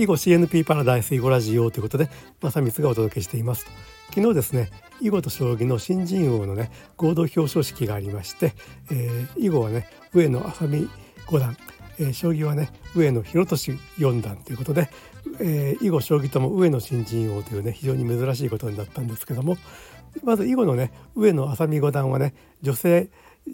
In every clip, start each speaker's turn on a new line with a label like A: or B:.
A: 囲碁 CNP パラダイス囲碁ラジオということで正光がお届けしています。昨日ですね囲碁と将棋の新人王のね合同表彰式がありまして、えー、囲碁はね上野愛咲美五段、えー、将棋はね上野博俊四段ということで、えー、囲碁将棋とも上野新人王というね非常に珍しいことになったんですけどもまず囲碁のね上野愛咲美五段はね女性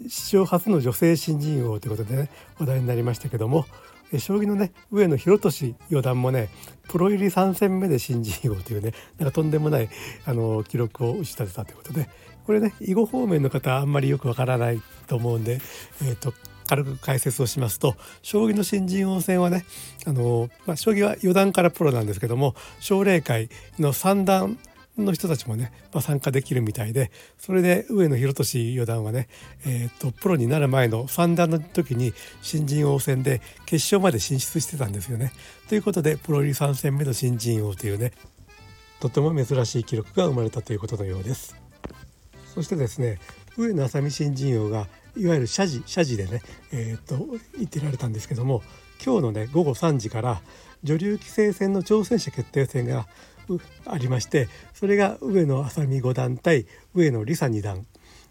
A: 史上初の女性新人王ということでね話題になりましたけども将棋のね上野博俊四段もねプロ入り3戦目で新人王というねなんかとんでもないあの記録を打ち立てたということでこれね囲碁方面の方はあんまりよくわからないと思うんで、えーと、軽く解説をしますと将棋の新人王戦はねあの、まあ、将棋は四段からプロなんですけども奨励会の三段の人たちもね、まあ、参加できるみたいでそれで上野博俊四段はね、えーと、プロになる前の三段の時に新人王戦で決勝まで進出してたんですよね。ということでプロ入り3戦目の新人王というねとても珍しい記録が生まれたということのようです。そしてですね上野愛咲美新人王がいわゆる謝辞謝辞でね、えーと言ってられたんですけども今日のね午後3時から女流棋聖戦の挑戦者決定戦がありましてそれが上野愛咲美五段対上野梨沙二段、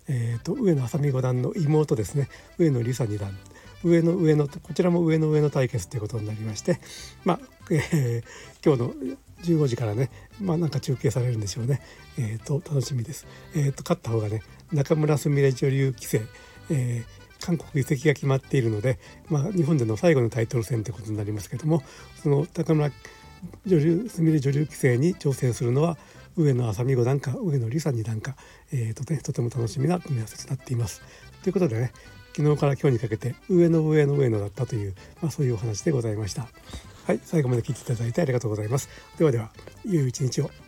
A: えーと、上野愛咲美五段の妹ですね。上野梨沙二段。上の上のこちらも上の上の対決ということになりましてまあ、えー、今日の15時からねまあなんか中継されるんでしょうね。えっ、ー、と楽しみです。えっ、ー、と勝った方がね中村すみれ女流棋聖、えー、韓国移籍が決まっているので、まあ、日本での最後のタイトル戦ということになりますけどもその中村女流すみれ女流棋聖に挑戦するのは上野麻美五段か上野梨沙二段か、えーとね、とても楽しみな組み合わせとなっています。ということでね昨日から今日にかけて上の上の上野だったという、まあ、そういうお話でございました。はい最後まで聞いていただいてありがとうございます。ではでは良い一日を。